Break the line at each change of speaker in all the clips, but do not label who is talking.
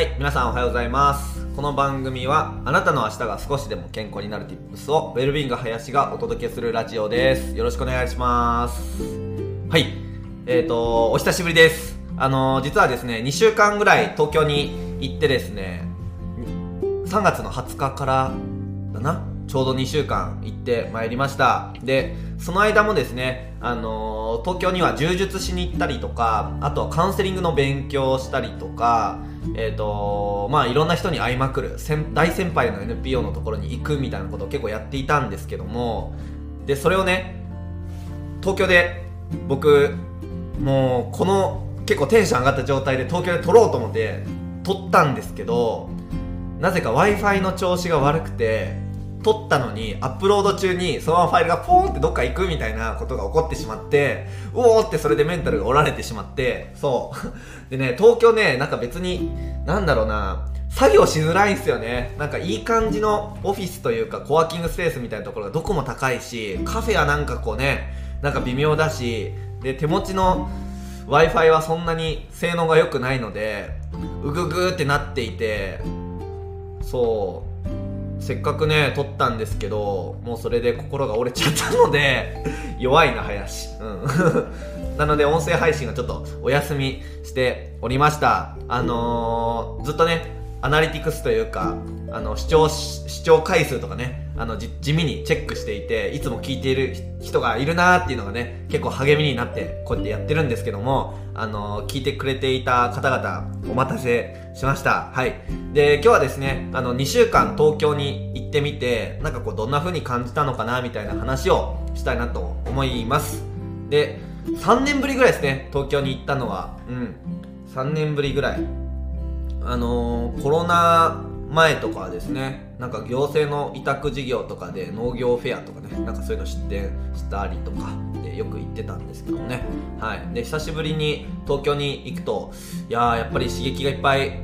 はい、皆さんおはようございます。この番組はあなたの明日が少しでも健康になる Tips をウェルビング林がお届けするラジオです。よろしくお願いします。はい、えっ、ー、と、お久しぶりです。あの、実はですね、2週間ぐらい東京に行ってですね、3月の20日からだな、ちょうど2週間行ってまいりました。で、その間もですね、あのー東京には柔術しに行ったりとか、あとはカウンセリングの勉強をしたりとか、えっ、とまあいろんな人に会いまくる、大先輩の NPO のところに行くみたいなことを結構やっていたんですけども、で、それをね、東京で僕、もうこの結構テンション上がった状態で東京で撮ろうと思って撮ったんですけど、なぜか Wi-Fi の調子が悪くて、撮ったのにアップロード中にそのままファイルがポーンってどっか行くみたいなことが起こってしまってうおーってそれでメンタルが折られてしまってそう。でね東京ねなんか別になんだろうな作業しづらいんすよね。なんかいい感じのオフィスというかコワーキングスペースみたいなところがどこも高いしカフェはなんかこうねなんか微妙だしで手持ちの w i f i はそんなに性能が良くないのでうぐぐーってなっていてそう。せっかくね撮ったんですけどもうそれで心が折れちゃったので 弱いな林。うん。なので音声配信がちょっとお休みしておりました。あのー、ずっとねアナリティクスというかあの視聴視聴回数とかねあの地味にチェックしていていつも聞いている人がいるなーっていうのがね結構励みになってこうやってやってるんですけどもあの聞いてくれていた方々お待たせしました。はい。で今日はですねあの2週間東京に行ってみてなんかこうどんな風に感じたのかなみたいな話をしたいなと思います。で3年ぶりぐらいですね東京に行ったのは。うん。3年ぶりぐらい。あのーコロナ前とかはですねなんか行政の委託事業とかで農業フェアとかねなんかそういうの出店したりとかでよく行ってたんですけどもね。はい。で久しぶりに東京に行くといやーやっぱり刺激がいっぱい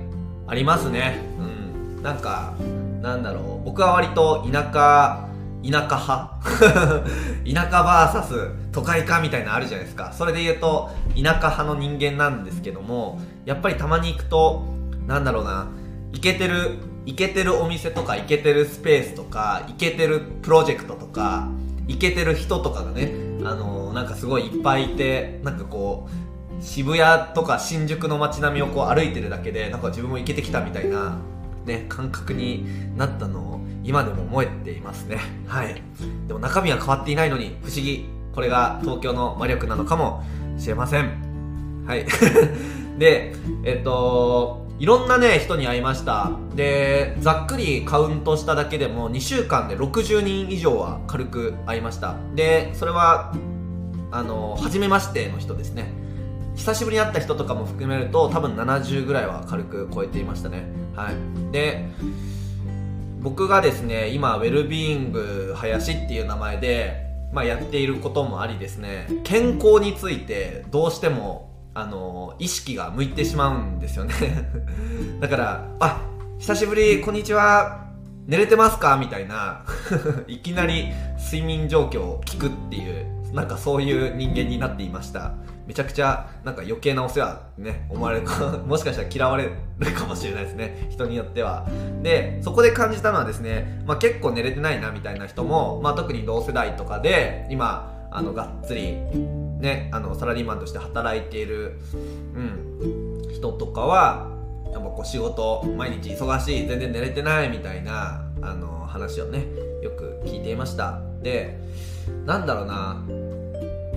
ありますね。うん。なんかなんだろう。僕は割と田舎田舎派？田舎 VS 都会かみたいなのあるじゃないですか。それで言うと田舎派の人間なんですけどもやっぱりたまに行くとなんだろうな。イケてるイケてるお店とかイケてるスペースとかイケてるプロジェクトとかイケてる人とかがねあのなんかすごいいっぱいいてなんかこう渋谷とか新宿の街並みをこう歩いてるだけでなんか自分もイケてきたみたいなね感覚になったのを今でも思えていますね。はい。でも中身は変わっていないのに不思議。これが東京の魔力なのかもしれません。はい。でえっといろんなね人に会いました。でざっくりカウントしただけでも2週間で60人以上は軽く会いました。でそれはあの初めましての人ですね。久しぶりに会った人とかも含めると多分70ぐらいは軽く超えていましたね。はい。で僕がですね今ウェルビーイング林っていう名前で、まあ、やっていることもありですね。健康についてどうしてもあの意識が向いてしまうんですよね。だから「あ久しぶりこんにちは。寝れてますか?」みたいな。いきなり睡眠状況を聞くっていうなんかそういう人間になっていました。めちゃくちゃなんか余計なお世話ね思われるか。もしかしたら嫌われるかもしれないですね。人によっては。でそこで感じたのはですね、まあ、結構寝れてないなみたいな人も、まあ、特に同世代とかで今あのがっつりねあのサラリーマンとして働いている、うん、人とかはやっぱこう仕事毎日忙しい全然寝れてないみたいなあの話をねよく聞いていました。でなんだろうな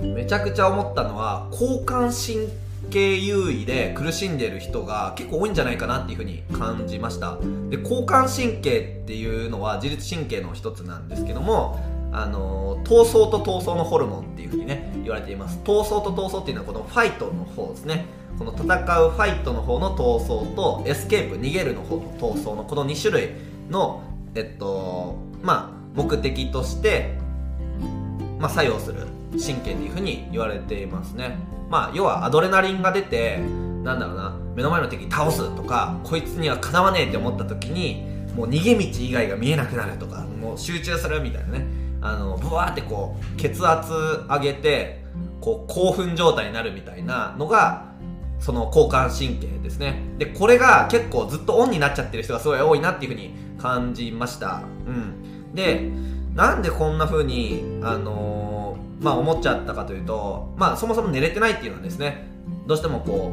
めちゃくちゃ思ったのは交感神経優位で苦しんでる人が結構多いんじゃないかなっていうふうに感じました。で交感神経っていうのは自律神経の一つなんですけどもあの闘争と逃走のホルモンっていうふうにね言われています。闘争と逃走っていうのはこのファイトの方ですね。この戦うファイトの方の闘争とエスケープ逃げるの方の逃走のこの2種類のえっとまあ目的としてまあ、作用する神経っていうふうに言われていますね。まあ要はアドレナリンが出てなんだろうな目の前の敵倒すとかこいつにはかなわねえって思った時にもう逃げ道以外が見えなくなるとかもう集中するみたいなね。あのブワーってこう血圧上げてこう興奮状態になるみたいなのがその交感神経ですね。でこれが結構ずっとオンになっちゃってる人がすごい多いなっていうふうに感じました。うん。でなんでこんな風にあのー、まあ思っちゃったかというとまあそもそも寝れてないっていうのはですねどうしてもこ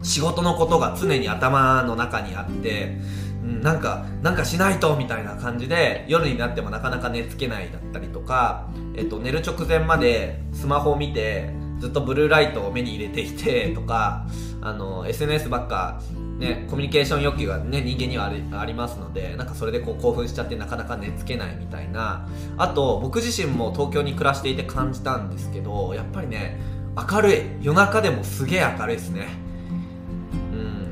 う仕事のことが常に頭の中にあってなんか、なんかしないとみたいな感じで、夜になってもなかなか寝つけないだったりとか、えっと、寝る直前までスマホを見て、ずっとブルーライトを目に入れていて とか、あの、SNS ばっか、ね、コミュニケーション欲求がね、人間にはありありますので、なんかそれでこう興奮しちゃってなかなか寝つけないみたいな。あと、僕自身も東京に暮らしていて感じたんですけど、やっぱりね、明るい。夜中でもすげえ明るいですね。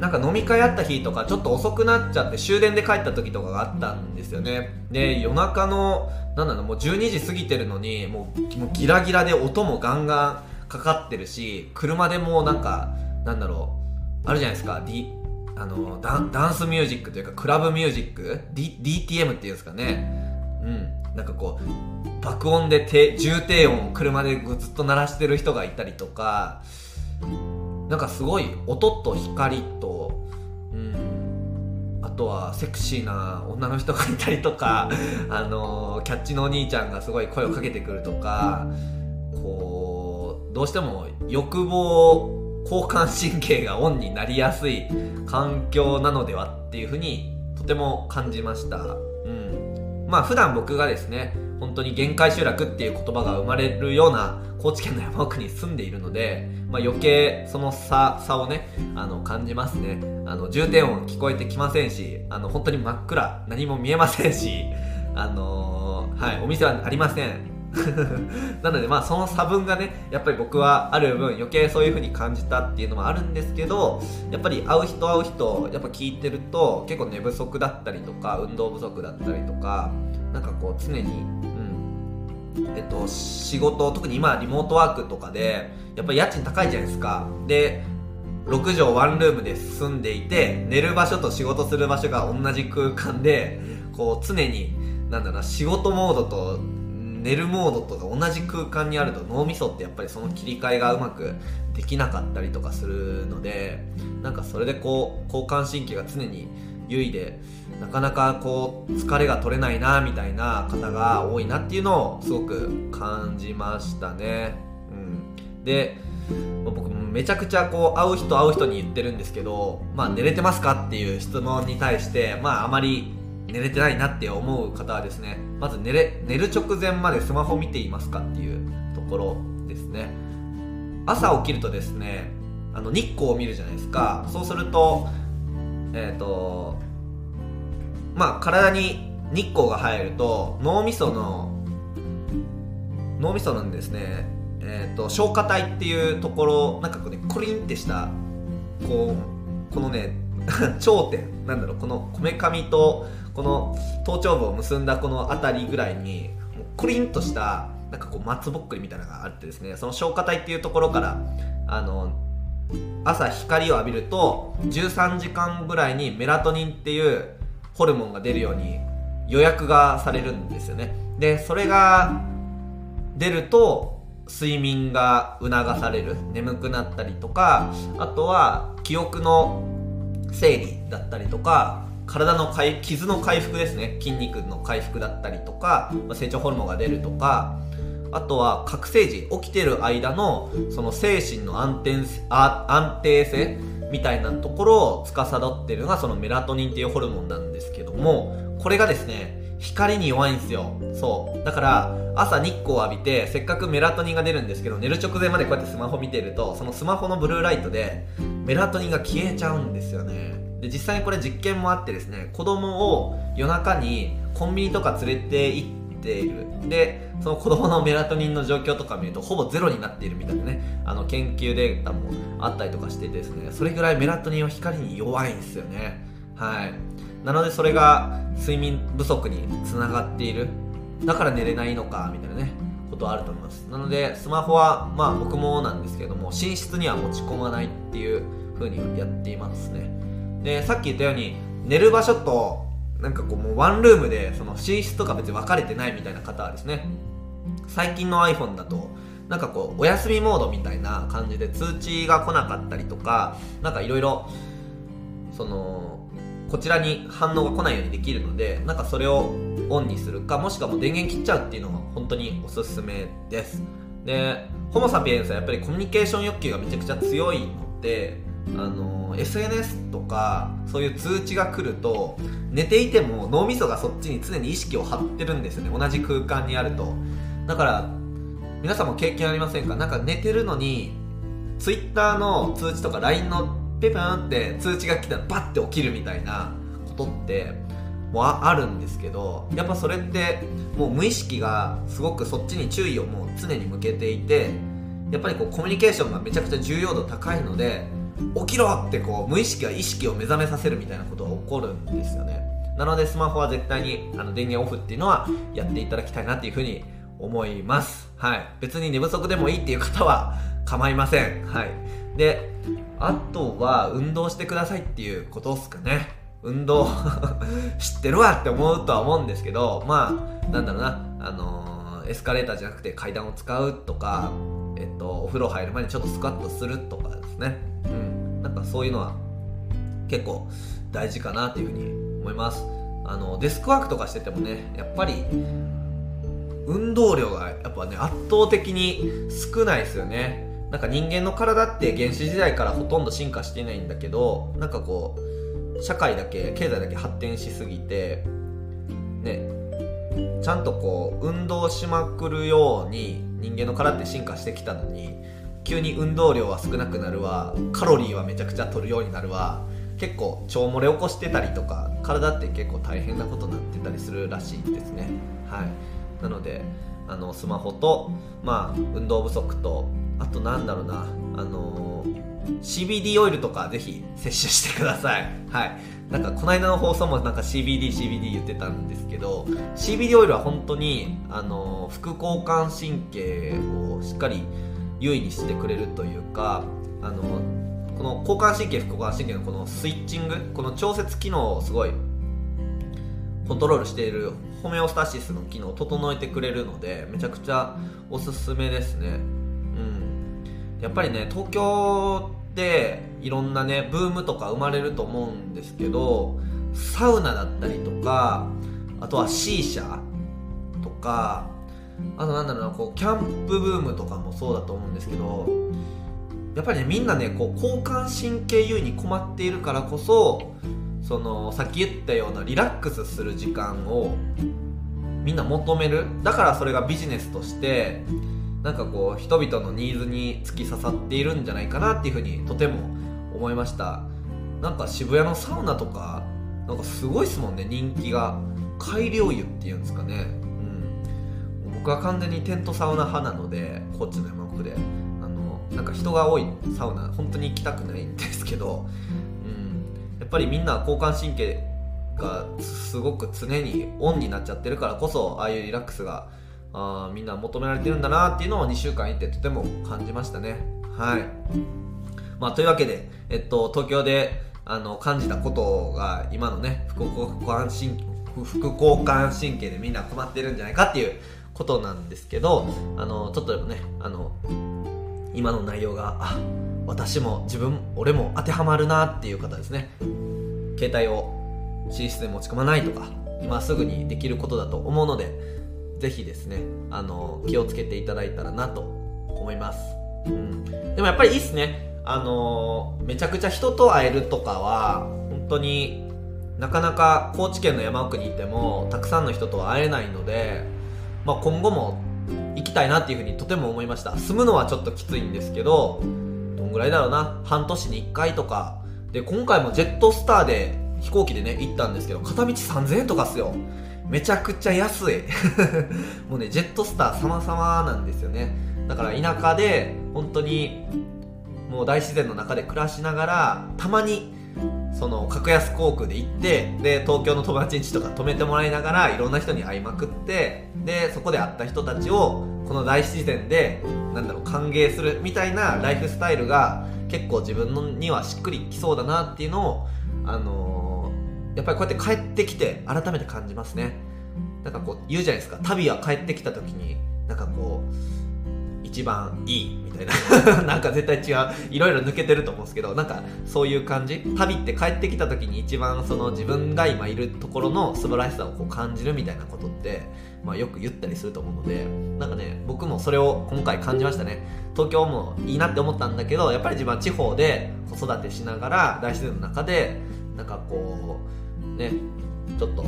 なんか飲み会あった日とかちょっと遅くなっちゃって終電で帰った時とかがあったんですよね。で夜中のなんだろうもう12時過ぎてるのにもうもうギラギラで音もガンガンかかってるし車でもなんかなんだろうあるじゃないですか、D、あのダンスミュージックというかクラブミュージック、D、DTM っていうんですかね。うん。なんかこう爆音で重低音を車でずっと鳴らしてる人がいたりとかなんかすごい音と光と、うん、あとはセクシーな女の人がいたりとか、あのキャッチのお兄ちゃんがすごい声をかけてくるとかこうどうしても欲望交感神経がオンになりやすい環境なのではっていうふうにとても感じました。うん、まあ普段僕がですね本当に限界集落っていう言葉が生まれるような高知県の山奥に住んでいるので、まあ、余計その差差をねあの感じますね。あの重点音聞こえてきませんしあの本当に真っ暗何も見えませんしあのー、はいお店はありません。なのでまあその差分がねやっぱり僕はある分余計そういう風に感じたっていうのもあるんですけどやっぱり会う人会う人やっぱ聞いてると結構寝不足だったりとか運動不足だったりとかなんかこう常にうんえっと仕事特に今リモートワークとかでやっぱり家賃高いじゃないですか。で6畳ワンルームで住んでいて寝る場所と仕事する場所が同じ空間でこう常になんだろう仕事モードと寝るモードとか同じ空間にあると脳みそってやっぱりその切り替えがうまくできなかったりとかするのでなんかそれでこう交感神経が常に優位でなかなかこう疲れが取れないなみたいな方が多いなっていうのをすごく感じましたね。うん、で僕めちゃくちゃこう会う人会う人に言ってるんですけど、まあ、寝れてますかっていう質問に対して、まあ、あまり寝れてないなって思う方はですねまず寝れ寝る直前までスマホ見ていますかっていうところですね。朝起きるとですねあの日光を見るじゃないですか。そうするとえっ、ー、とまあ体に日光が入ると脳みその脳みそなんですねえっ、ー、と消化体っていうところなんかこうねコリンってしたこうこのね 頂点なんだろうこのこめかみとこの頭頂部を結んだこの辺りぐらいにもうコリンとしたなんかこう松ぼっくりみたいなのがあってですねその消化体っていうところからあの朝光を浴びると13時間ぐらいにメラトニンっていうホルモンが出るように予約がされるんですよね。でそれが出ると睡眠が促される眠くなったりとかあとは記憶の整理だったりとか体の傷の回復ですね。筋肉の回復だったりとか、ま成長ホルモンが出るとかあとは覚醒時起きてる間のその精神の安定安定性みたいなところを司ってるのがそのメラトニンっていうホルモンなんですけどもこれがですね光に弱いんですよ。そう。だから朝日光を浴びてせっかくメラトニンが出るんですけど寝る直前までこうやってスマホ見てるとそのスマホのブルーライトでメラトニンが消えちゃうんですよね。で実際にこれ実験もあってですね子供を夜中にコンビニとか連れて行っている。でその子供のメラトニンの状況とか見るとほぼゼロになっているみたいなねあの研究データもあったりとかしてですねそれぐらいメラトニンは光に弱いんですよね。はい。なのでそれが睡眠不足につながっている。だから寝れないのかみたいなねことあると思います。なのでスマホはまあ僕もなんですけども寝室には持ち込まないっていう風にやっていますね。でさっき言ったように寝る場所となんかこうもうワンルームでその寝室とか別に分かれてないみたいな方はですね。最近の iPhone だとなんかこうお休みモードみたいな感じで通知が来なかったりとかなんかいろいろそのこちらに反応が来ないようにできるのでなんかそれをオンにするかもしくはもう電源切っちゃうっていうのが本当におすすめです。でホモ・サピエンスはやっぱりコミュニケーション欲求がめちゃくちゃ強いのであの SNS とかそういう通知が来ると寝ていても脳みそがそっちに常に意識を張ってるんですよね。同じ空間にあると。だから皆さんも経験ありませんか？なんか寝てるのに Twitter の通知とか LINE のペペンって通知が来たらバッて起きるみたいなことってもあるんですけどやっぱそれってもう無意識がすごくそっちに注意をもう常に向けていてやっぱりこうコミュニケーションがめちゃくちゃ重要度高いので起きろってこう無意識が意識を目覚めさせるみたいなことが起こるんですよね。なのでスマホは絶対にあの電源オフっていうのはやっていただきたいなっていうふうに思います。はい。別に寝不足でもいいっていう方は構いません。はい。であとは運動してくださいっていうことですかね。運動 知ってるわって思うとは思うんですけどまあなんだろうな。あのー、エスカレーターじゃなくて階段を使うとかえっとお風呂入る前にちょっとスクワットするとかですね。なんかそういうのは結構大事かなというふうに思います。あのデスクワークとかしててもねやっぱり運動量がやっぱね圧倒的に少ないですよね。なんか人間の体って原始時代からほとんど進化していないんだけどなんかこう社会だけ経済だけ発展しすぎてねちゃんとこう運動しまくるように人間の体って進化してきたのに急に運動量は少なくなるわ。カロリーはめちゃくちゃ取るようになるわ。結構腸漏れ起こしてたりとか体って結構大変なことになってたりするらしいですね。はい。なのであのスマホとまあ運動不足とあとなんだろうなあのー、CBD オイルとかぜひ摂取してください。はい。なんかこの間の放送もなんか CBD CBD 言ってたんですけど CBD オイルは本当にあのー、副交感神経をしっかり優位にしてくれるというかあの、この交感神経副交感神経のこのスイッチングこの調節機能をすごいコントロールしているホメオスタシスの機能を整えてくれるのでめちゃくちゃおすすめですね。うん。やっぱりね東京でいろんなねブームとか生まれると思うんですけどサウナだったりとかあとは C 社とかあとなんだろうなこうキャンプブームとかもそうだと思うんですけどやっぱりねみんなねこう交感神経優位に困っているからこそそのさっき言ったようなリラックスする時間をみんな求める。だからそれがビジネスとしてなんかこう人々のニーズに突き刺さっているんじゃないかなっていうふうにとても思いました。なんか渋谷のサウナとかなんかすごいですもんね人気が。改良湯っていうんですかね。は完全にテントサウナ派なのでこっちの山奥で。あのなんか人が多いサウナ。本当に行きたくないんですけど、うん、やっぱりみんな交感神経がすごく常にオンになっちゃってるからこそああいうリラックスがあみんな求められてるんだなっていうのを2週間行ってとても感じましたね。はい。まあというわけでえっと東京であの感じたことが今のね副交感神副交感神経でみんな困ってるんじゃないかっていうことなんですけどあのちょっとでもねあの今の内容があ私も自分俺も当てはまるなっていう方ですね。携帯を寝室で持ち込まないとか今すぐにできることだと思うのでぜひですねあの気をつけていただいたらなと思います、うん、でもやっぱりいいっすね。あのめちゃくちゃ人と会えるとかは本当になかなか高知県の山奥にいてもたくさんの人とは会えないので、まあ、今後も行きたいなっていうふうにとても思いました。住むのはちょっときついんですけどどんぐらいだろうな。半年に1回とか。で今回もジェットスターで飛行機でね行ったんですけど片道3000円とかっすよ。めちゃくちゃ安い。もうねジェットスター様々なんですよね。だから田舎で本当にもう大自然の中で暮らしながらたまにその格安航空で行ってで東京の友達ん家とか泊めてもらいながらいろんな人に会いまくってでそこで会った人たちをこの大自然でなんだろう歓迎するみたいなライフスタイルが結構自分にはしっくりきそうだなっていうのをあのーやっぱりこうやって帰ってきて改めて感じますね。なんかこう言うじゃないですか。旅は帰ってきた時になんかこう一番いいみたいな。なんか絶対違う。いろいろ抜けてると思うんですけどなんかそういう感じ。旅って帰ってきた時に一番その自分が今いるところの素晴らしさをこう感じるみたいなことって、まあ、よく言ったりすると思うのでなんかね僕もそれを今回感じましたね。東京もいいなって思ったんだけどやっぱり自分は地方で子育てしながら大自然の中でなんかこうねちょっと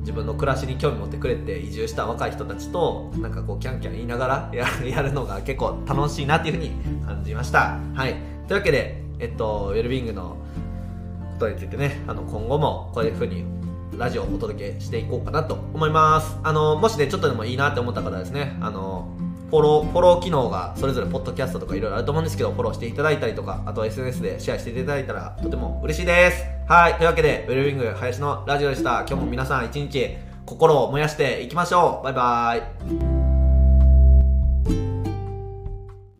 自分の暮らしに興味持ってくれて移住した若い人たちとなんかこうキャンキャン言いながら やるのが結構楽しいなっていうふうに感じました。はい。というわけでえっとウェルビングのことについてねあの今後もこういうふうにラジオをお届けしていこうかなと思います。あのもしねちょっとでもいいなって思った方はですねあのフォロー、フォロー機能がそれぞれポッドキャストとかいろいろあると思うんですけど、フォローしていただいたりとか、あと SNS でシェアしていただいたらとても嬉しいです。はい。というわけで、ウェルビング林のラジオでした。今日も皆さん一日心を燃やしていきましょう。バイバーイ。